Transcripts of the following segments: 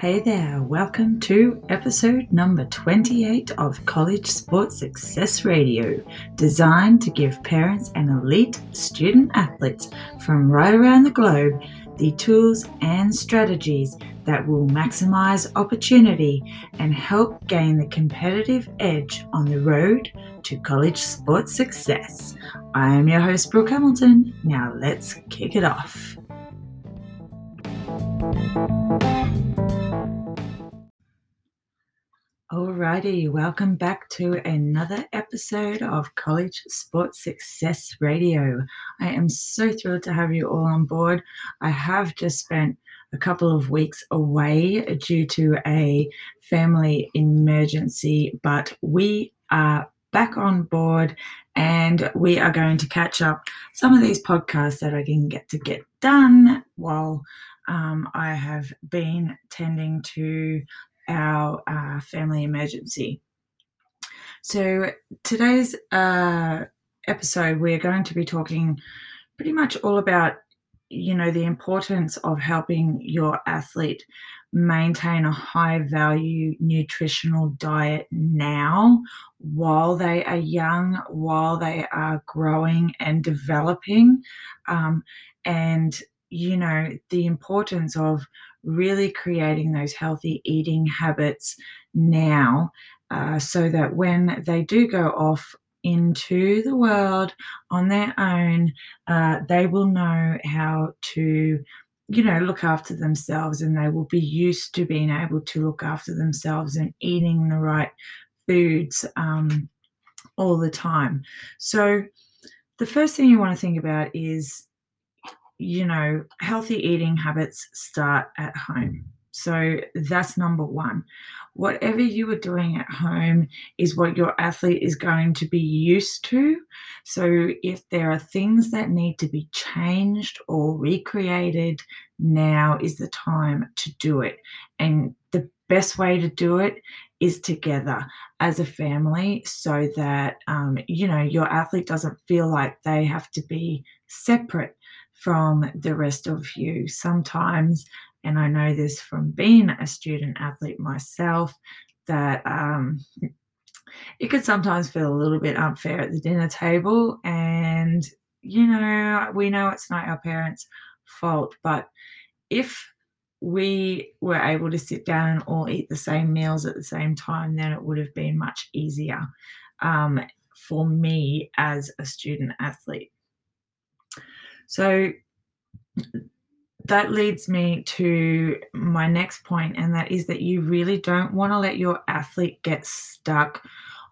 Hey there, welcome to episode number 28 of College Sports Success Radio, designed to give parents and elite student athletes from right around the globe the tools and strategies that will maximize opportunity and help gain the competitive edge on the road to college sports success. I am your host, Brooke Hamilton. Now let's kick it off. Alrighty, welcome back to another episode of College Sports Success Radio. I am so thrilled to have you all on board. I have just spent a couple of weeks away due to a family emergency, but we are back on board and we are going to catch up some of these podcasts that I didn't get to get done while um, I have been tending to our uh, family emergency. So, today's uh, episode, we're going to be talking pretty much all about, you know, the importance of helping your athlete maintain a high value nutritional diet now while they are young, while they are growing and developing. Um, and, you know, the importance of really creating those healthy eating habits now uh, so that when they do go off into the world on their own, uh, they will know how to, you know, look after themselves and they will be used to being able to look after themselves and eating the right foods um, all the time. So, the first thing you want to think about is you know, healthy eating habits start at home. So that's number one. Whatever you are doing at home is what your athlete is going to be used to. So if there are things that need to be changed or recreated, now is the time to do it. And the best way to do it is together as a family so that, um, you know, your athlete doesn't feel like they have to be separate from the rest of you. Sometimes, and I know this from being a student athlete myself, that um, it could sometimes feel a little bit unfair at the dinner table. And, you know, we know it's not our parents' fault, but if we were able to sit down and all eat the same meals at the same time, then it would have been much easier um, for me as a student athlete. So that leads me to my next point, and that is that you really don't want to let your athlete get stuck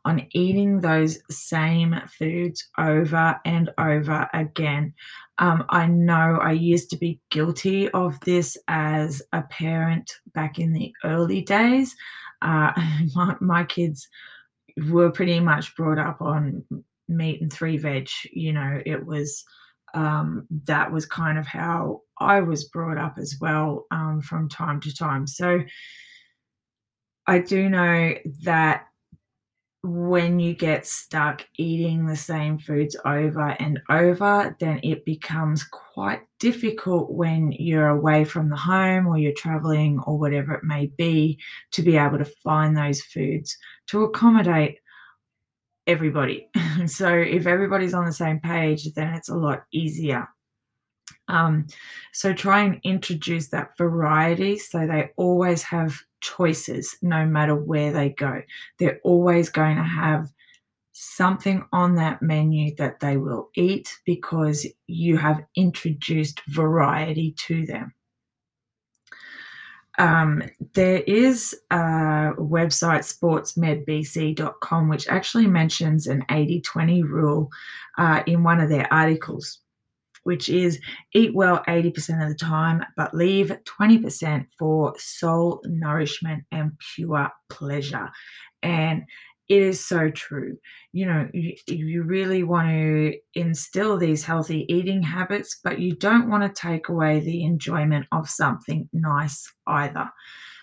on eating those same foods over and over again. Um, I know I used to be guilty of this as a parent back in the early days. Uh, my, my kids were pretty much brought up on meat and three veg. You know, it was um, that was kind of how I was brought up as well um, from time to time. So I do know that when you get stuck eating the same foods over and over, then it becomes quite difficult when you're away from the home or you're traveling or whatever it may be to be able to find those foods to accommodate everybody. so if everybody's on the same page, then it's a lot easier. Um, so try and introduce that variety so they always have choices no matter where they go. They're always going to have something on that menu that they will eat because you have introduced variety to them. Um, there is a website, sportsmedbc.com, which actually mentions an 80 20 rule uh, in one of their articles, which is eat well 80% of the time, but leave 20% for soul nourishment and pure pleasure. And it is so true. You know, you, you really want to instill these healthy eating habits, but you don't want to take away the enjoyment of something nice either.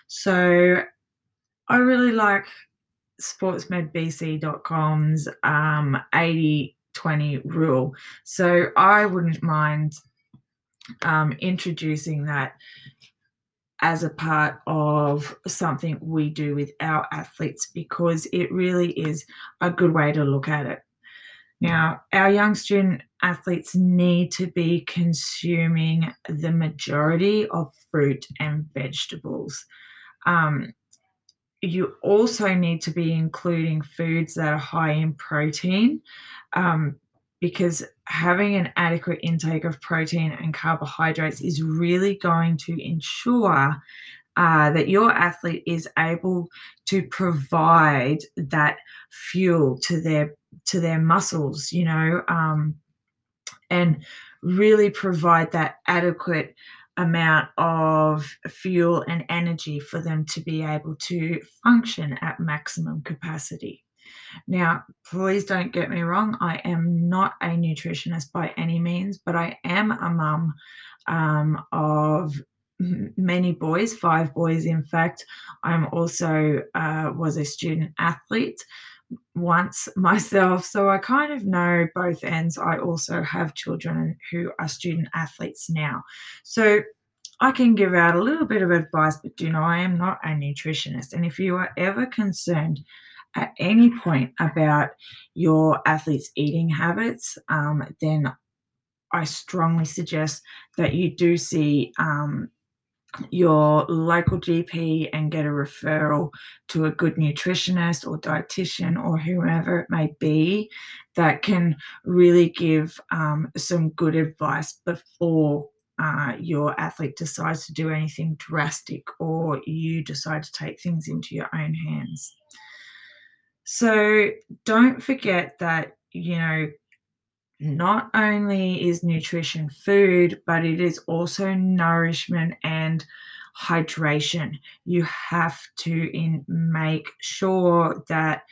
So I really like sportsmedbc.com's um, 80 20 rule. So I wouldn't mind um, introducing that as a part of something we do with our athletes because it really is a good way to look at it. Now, our young student athletes need to be consuming the majority of fruit and vegetables. Um, you also need to be including foods that are high in protein um, because having an adequate intake of protein and carbohydrates is really going to ensure uh, that your athlete is able to provide that fuel to their to their muscles you know um, and really provide that adequate amount of fuel and energy for them to be able to function at maximum capacity. Now, please don't get me wrong, I am not a nutritionist by any means, but I am a mum um, of many boys, five boys, in fact. I'm also uh, was a student athlete once myself, so I kind of know both ends. I also have children who are student athletes now. So I can give out a little bit of advice, but you know, I am not a nutritionist. And if you are ever concerned at any point about your athlete's eating habits, um, then I strongly suggest that you do see um, your local GP and get a referral to a good nutritionist or dietitian or whoever it may be that can really give um, some good advice before uh, your athlete decides to do anything drastic or you decide to take things into your own hands. So don't forget that, you know, not only is nutrition food, but it is also nourishment and hydration. You have to in, make sure that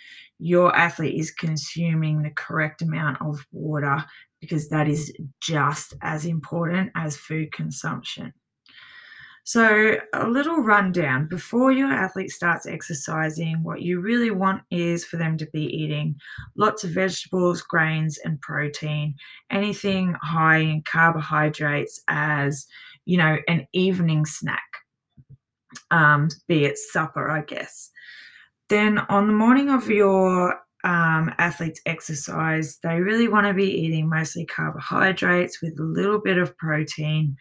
your athlete is consuming the correct amount of water because that is just as important as food consumption. So, a little rundown before your athlete starts exercising, what you really want is for them to be eating lots of vegetables, grains, and protein, anything high in carbohydrates as, you know, an evening snack, um, be it supper, I guess. Then on the morning of your um, athletes exercise, they really want to be eating mostly carbohydrates with a little bit of protein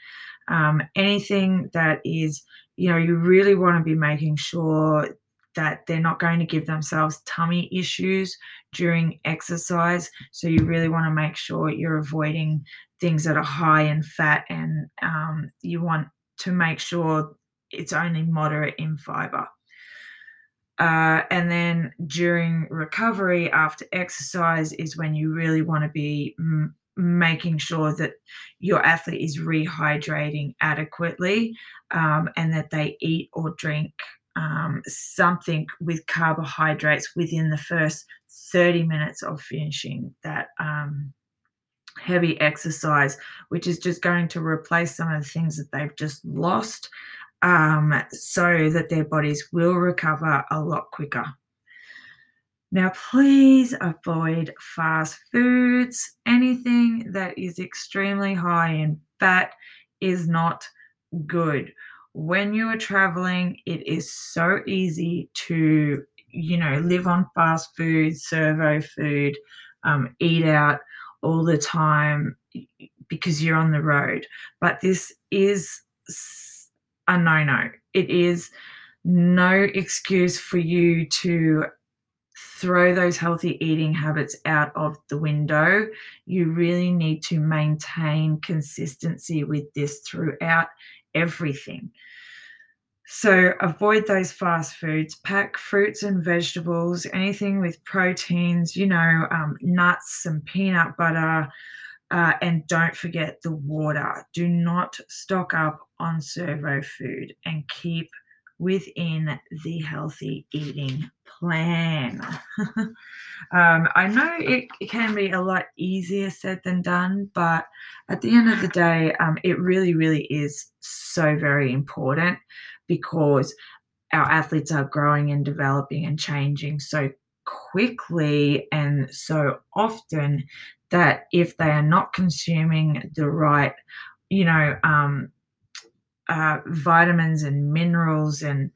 um, anything that is, you know, you really want to be making sure that they're not going to give themselves tummy issues during exercise. So you really want to make sure you're avoiding things that are high in fat and um, you want to make sure it's only moderate in fiber. Uh, and then during recovery after exercise is when you really want to be making sure that your athlete is rehydrating adequately um, and that they eat or drink um, something with carbohydrates within the first 30 minutes of finishing that um, heavy exercise, which is just going to replace some of the things that they've just lost um, so that their bodies will recover a lot quicker. Now, please avoid fast foods. Anything that is extremely high in fat is not good. When you are traveling, it is so easy to, you know, live on fast food, servo food, um, eat out all the time because you're on the road. But this is a no no. It is no excuse for you to throw those healthy eating habits out of the window. You really need to maintain consistency with this throughout everything. So avoid those fast foods, pack fruits and vegetables, anything with proteins, you know, um, nuts, some peanut butter, uh, and don't forget the water. Do not stock up on servo food and keep within the healthy eating plan. um, I know it, it, can be a lot easier said than done, but at the end of the day, um, it really, really is so very important because our athletes are growing and developing and changing so quickly and so often that if they are not consuming the right, you know, um, uh, vitamins and minerals and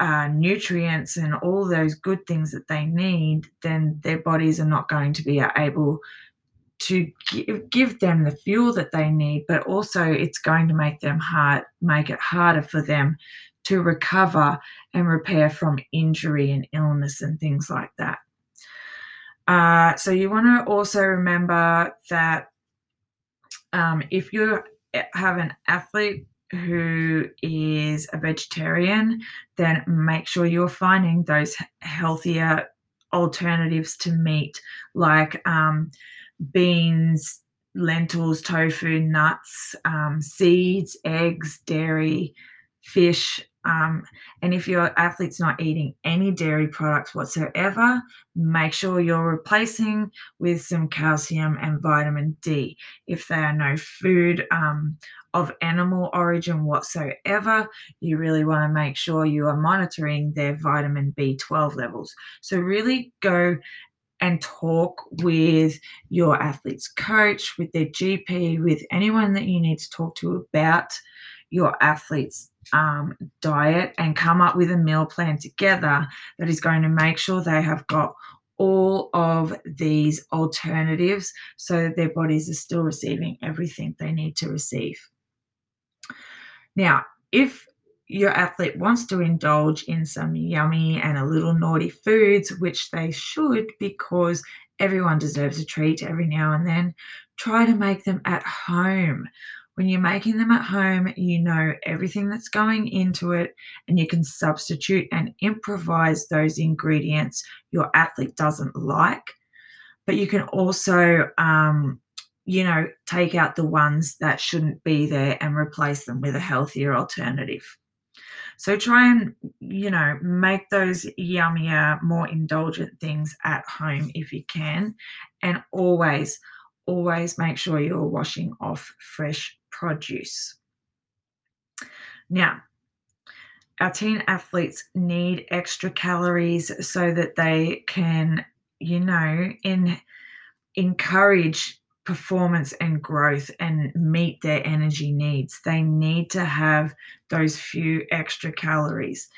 uh, nutrients and all those good things that they need, then their bodies are not going to be able to give, give them the fuel that they need, but also it's going to make them hard, make it harder for them to recover and repair from injury and illness and things like that. Uh, so you want to also remember that um, if you have an athlete who is a vegetarian, then make sure you're finding those healthier alternatives to meat, like um, beans, lentils, tofu, nuts, um, seeds, eggs, dairy, fish. Um, and if your athlete's not eating any dairy products whatsoever, make sure you're replacing with some calcium and vitamin D. If there are no food um, of animal origin whatsoever, you really want to make sure you are monitoring their vitamin B12 levels. So, really go and talk with your athlete's coach, with their GP, with anyone that you need to talk to about your athlete's um, diet and come up with a meal plan together that is going to make sure they have got all of these alternatives so that their bodies are still receiving everything they need to receive. Now, if your athlete wants to indulge in some yummy and a little naughty foods, which they should because everyone deserves a treat every now and then, try to make them at home. When you're making them at home, you know everything that's going into it, and you can substitute and improvise those ingredients your athlete doesn't like. But you can also um, you know, take out the ones that shouldn't be there and replace them with a healthier alternative. So try and, you know, make those yummier, more indulgent things at home if you can. And always, always make sure you're washing off fresh produce. Now, our teen athletes need extra calories so that they can, you know, in encourage performance and growth and meet their energy needs. They need to have those few extra calories.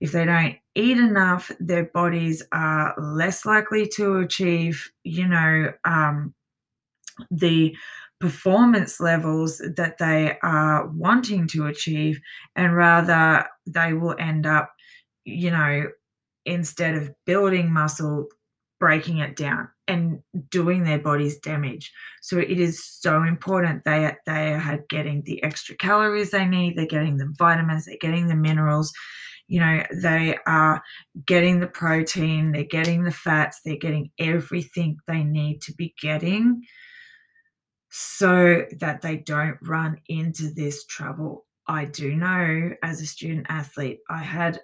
If they don't eat enough, their bodies are less likely to achieve, you know, um, the performance levels that they are wanting to achieve, and rather they will end up, you know, instead of building muscle, breaking it down and doing their bodies damage. So it is so important they they are getting the extra calories they need, they're getting the vitamins, they're getting the minerals, you know, they are getting the protein, they're getting the fats, they're getting everything they need to be getting so that they don't run into this trouble. I do know as a student athlete, I had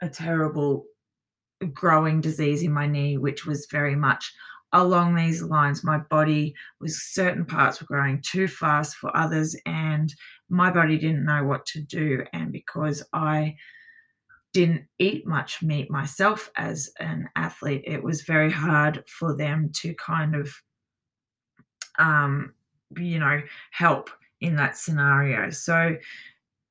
a terrible growing disease in my knee, which was very much along these lines. My body was certain parts were growing too fast for others, and my body didn't know what to do. And because I didn't eat much meat myself as an athlete, it was very hard for them to kind of, um, you know, help in that scenario. So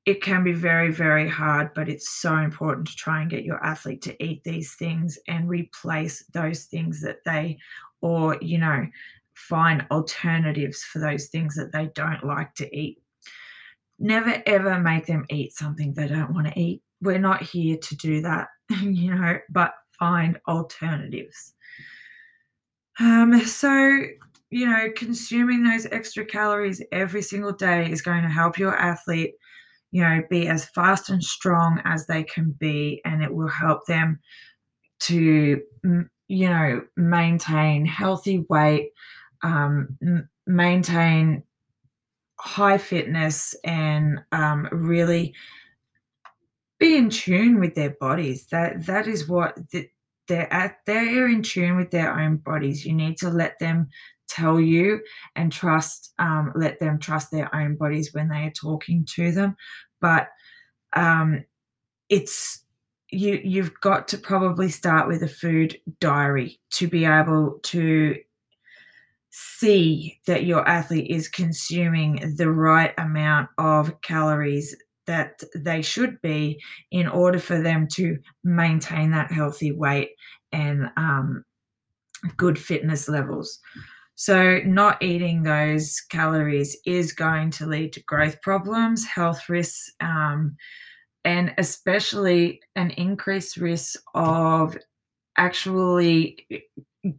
it can be very, very hard, but it's so important to try and get your athlete to eat these things and replace those things that they, or, you know, find alternatives for those things that they don't like to eat. Never ever make them eat something they don't want to eat. We're not here to do that, you know, but find alternatives. Um, so, you know, consuming those extra calories every single day is going to help your athlete you know, be as fast and strong as they can be, and it will help them to, you know, maintain healthy weight, um, maintain high fitness, and um, really be in tune with their bodies. That that is what the, they're at. They're in tune with their own bodies. You need to let them tell you and trust um, let them trust their own bodies when they are talking to them but um, it's you you've got to probably start with a food diary to be able to see that your athlete is consuming the right amount of calories that they should be in order for them to maintain that healthy weight and um, good fitness levels. So, not eating those calories is going to lead to growth problems, health risks, um, and especially an increased risk of actually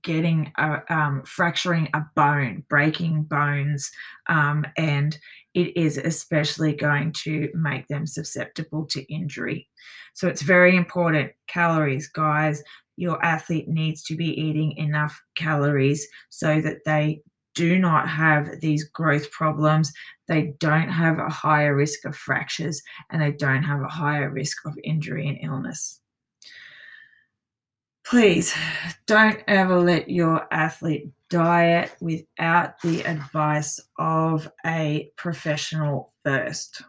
getting a um, fracturing a bone, breaking bones, um, and it is especially going to make them susceptible to injury. So it's very important. Calories, guys. Your athlete needs to be eating enough calories so that they do not have these growth problems. They don't have a higher risk of fractures and they don't have a higher risk of injury and illness please don't ever let your athlete diet without the advice of a professional first.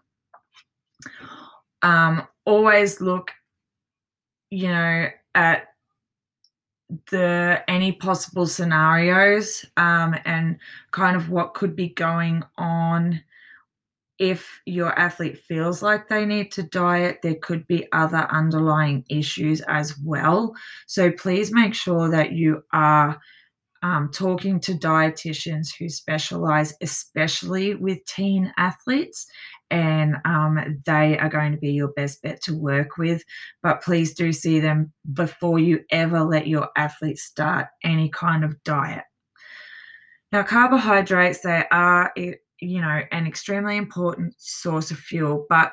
Um, always look, you know, at the any possible scenarios um, and kind of what could be going on if your athlete feels like they need to diet, there could be other underlying issues as well. So please make sure that you are um, talking to dietitians who specialize, especially with teen athletes, and um, they are going to be your best bet to work with. But please do see them before you ever let your athlete start any kind of diet. Now, carbohydrates, they are you know, an extremely important source of fuel, but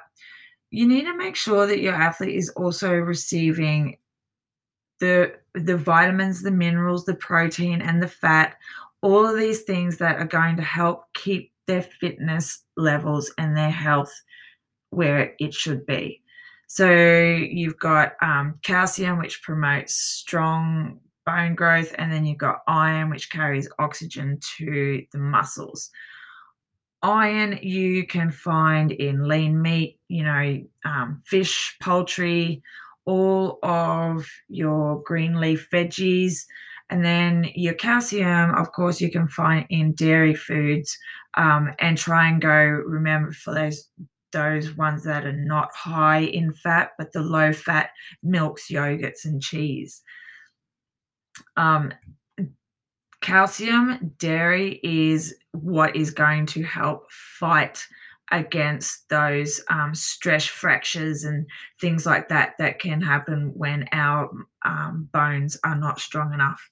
you need to make sure that your athlete is also receiving the the vitamins, the minerals, the protein and the fat, all of these things that are going to help keep their fitness levels and their health where it should be. So you've got um, calcium, which promotes strong bone growth, and then you've got iron, which carries oxygen to the muscles iron you can find in lean meat, you know, um, fish, poultry, all of your green leaf veggies. And then your calcium, of course, you can find in dairy foods um, and try and go, remember, for those those ones that are not high in fat, but the low fat milks, yogurts, and cheese. Um, calcium, dairy is what is going to help fight against those um, stress fractures and things like that that can happen when our um, bones are not strong enough.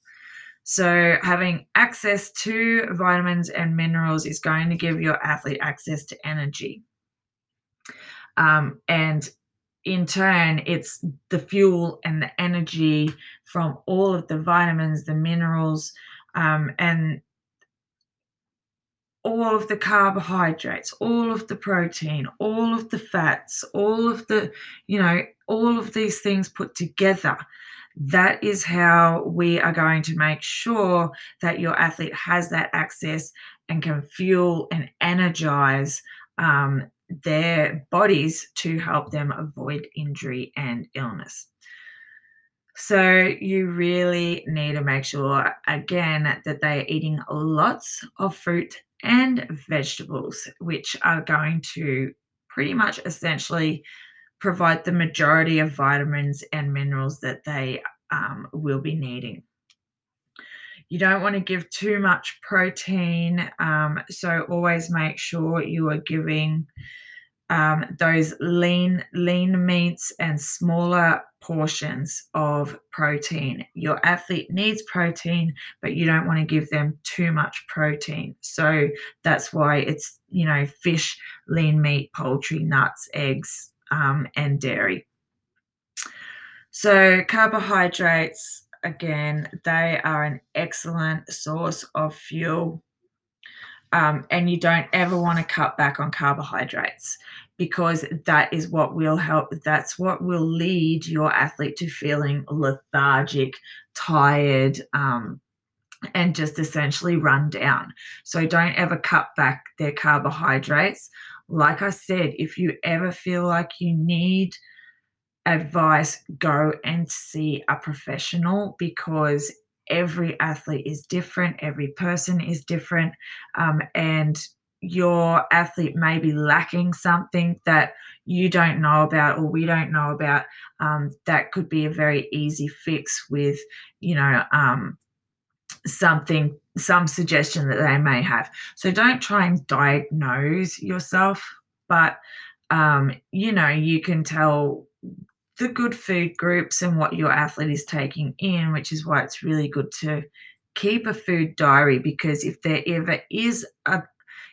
So, having access to vitamins and minerals is going to give your athlete access to energy. Um, and in turn, it's the fuel and the energy from all of the vitamins, the minerals, um, and all of the carbohydrates, all of the protein, all of the fats, all of the, you know, all of these things put together. That is how we are going to make sure that your athlete has that access and can fuel and energize um, their bodies to help them avoid injury and illness. So you really need to make sure, again, that they are eating lots of fruit and vegetables, which are going to pretty much essentially provide the majority of vitamins and minerals that they um, will be needing. You don't want to give too much protein, um, so always make sure you are giving um, those lean lean meats and smaller portions of protein. Your athlete needs protein, but you don't want to give them too much protein. So that's why it's you know fish, lean meat, poultry, nuts, eggs, um, and dairy. So carbohydrates again, they are an excellent source of fuel um, and you don't ever want to cut back on carbohydrates because that is what will help that's what will lead your athlete to feeling lethargic tired um, and just essentially run down so don't ever cut back their carbohydrates like i said if you ever feel like you need advice go and see a professional because every athlete is different, every person is different, um, and your athlete may be lacking something that you don't know about or we don't know about, um, that could be a very easy fix with, you know, um, something, some suggestion that they may have. So don't try and diagnose yourself, but, um, you know, you can tell the good food groups and what your athlete is taking in, which is why it's really good to keep a food diary because if there ever is a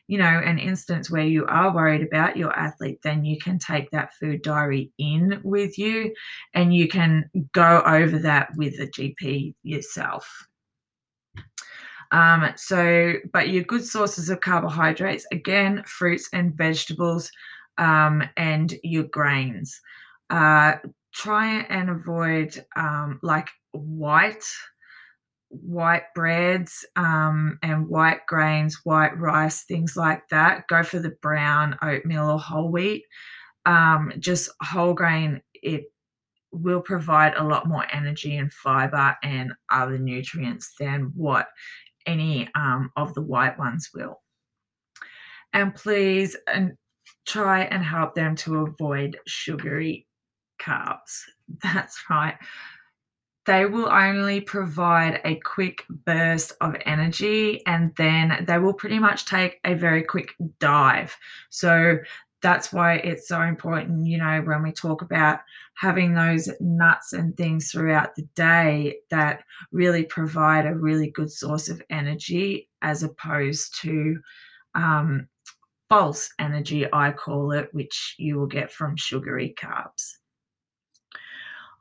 you know an instance where you are worried about your athlete then you can take that food diary in with you and you can go over that with the gp yourself um, so but your good sources of carbohydrates again fruits and vegetables um, and your grains uh, try and avoid um, like white white breads um, and white grains, white rice, things like that. Go for the brown oatmeal or whole wheat. Um, just whole grain, it will provide a lot more energy and fiber and other nutrients than what any um, of the white ones will. And please and try and help them to avoid sugary carbs. That's right they will only provide a quick burst of energy and then they will pretty much take a very quick dive. So that's why it's so important, you know, when we talk about having those nuts and things throughout the day that really provide a really good source of energy as opposed to um, false energy, I call it, which you will get from sugary carbs.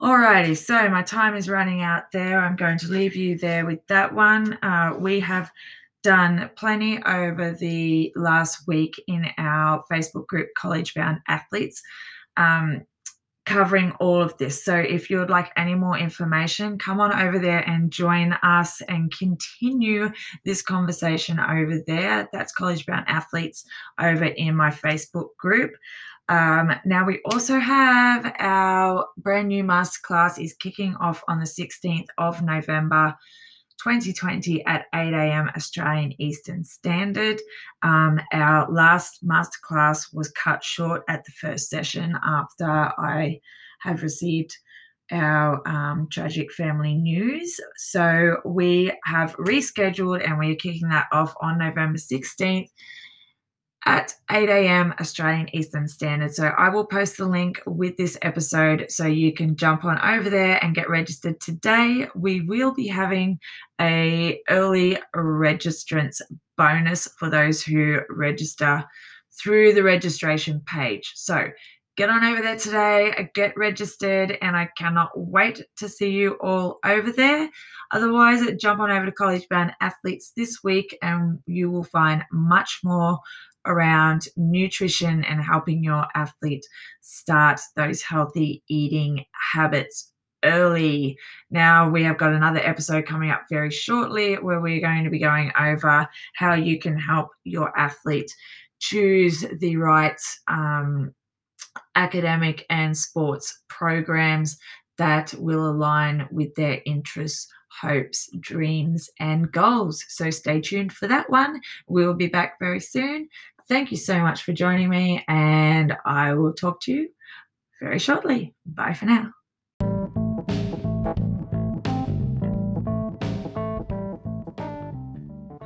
Alrighty, so my time is running out there. I'm going to leave you there with that one. Uh, we have done plenty over the last week in our Facebook group, College Bound Athletes, um, covering all of this. So if you would like any more information, come on over there and join us and continue this conversation over there. That's College Bound Athletes over in my Facebook group. Um, now we also have our brand new masterclass is kicking off on the 16th of November 2020 at 8 a.m. Australian Eastern Standard. Um, our last masterclass was cut short at the first session after I have received our um, tragic family news. So we have rescheduled and we are kicking that off on November 16th at 8 a.m. Australian Eastern Standard. So I will post the link with this episode so you can jump on over there and get registered today. We will be having a early registrants bonus for those who register through the registration page. So get on over there today, get registered, and I cannot wait to see you all over there. Otherwise, jump on over to College Bound Athletes this week and you will find much more around nutrition and helping your athlete start those healthy eating habits early. Now, we have got another episode coming up very shortly where we're going to be going over how you can help your athlete choose the right um, academic and sports programs that will align with their interests hopes, dreams, and goals. So stay tuned for that one. We will be back very soon. Thank you so much for joining me, and I will talk to you very shortly. Bye for now.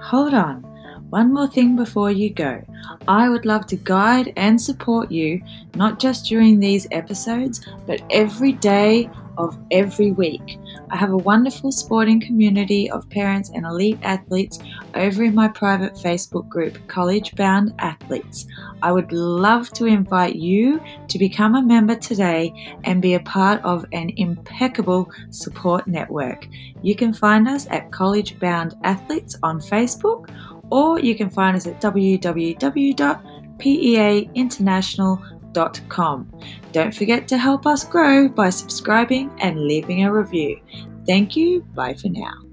Hold on. One more thing before you go. I would love to guide and support you, not just during these episodes, but every day of every week. I have a wonderful sporting community of parents and elite athletes over in my private Facebook group, College Bound Athletes. I would love to invite you to become a member today and be a part of an impeccable support network. You can find us at College Bound Athletes on Facebook or you can find us at www.peainternational.com don't forget to help us grow by subscribing and leaving a review. Thank you. Bye for now.